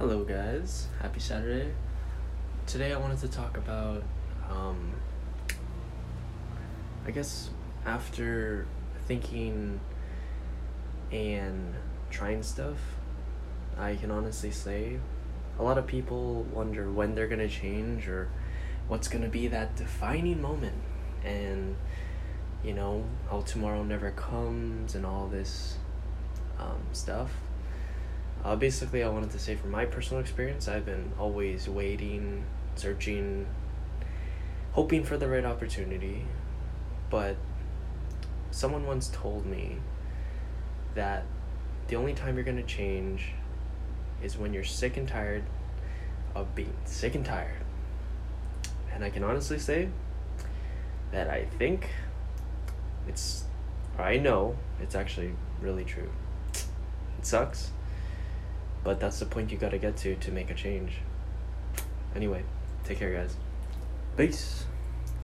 Hello, guys. Happy Saturday. Today, I wanted to talk about, um, I guess, after thinking and trying stuff, I can honestly say a lot of people wonder when they're gonna change or what's gonna be that defining moment. And, you know, how tomorrow never comes and all this um, stuff. Uh, basically, I wanted to say from my personal experience, I've been always waiting, searching, hoping for the right opportunity. But someone once told me that the only time you're going to change is when you're sick and tired of being sick and tired. And I can honestly say that I think it's, I know it's actually really true. It sucks but that's the point you got to get to to make a change. Anyway, take care, guys. Peace.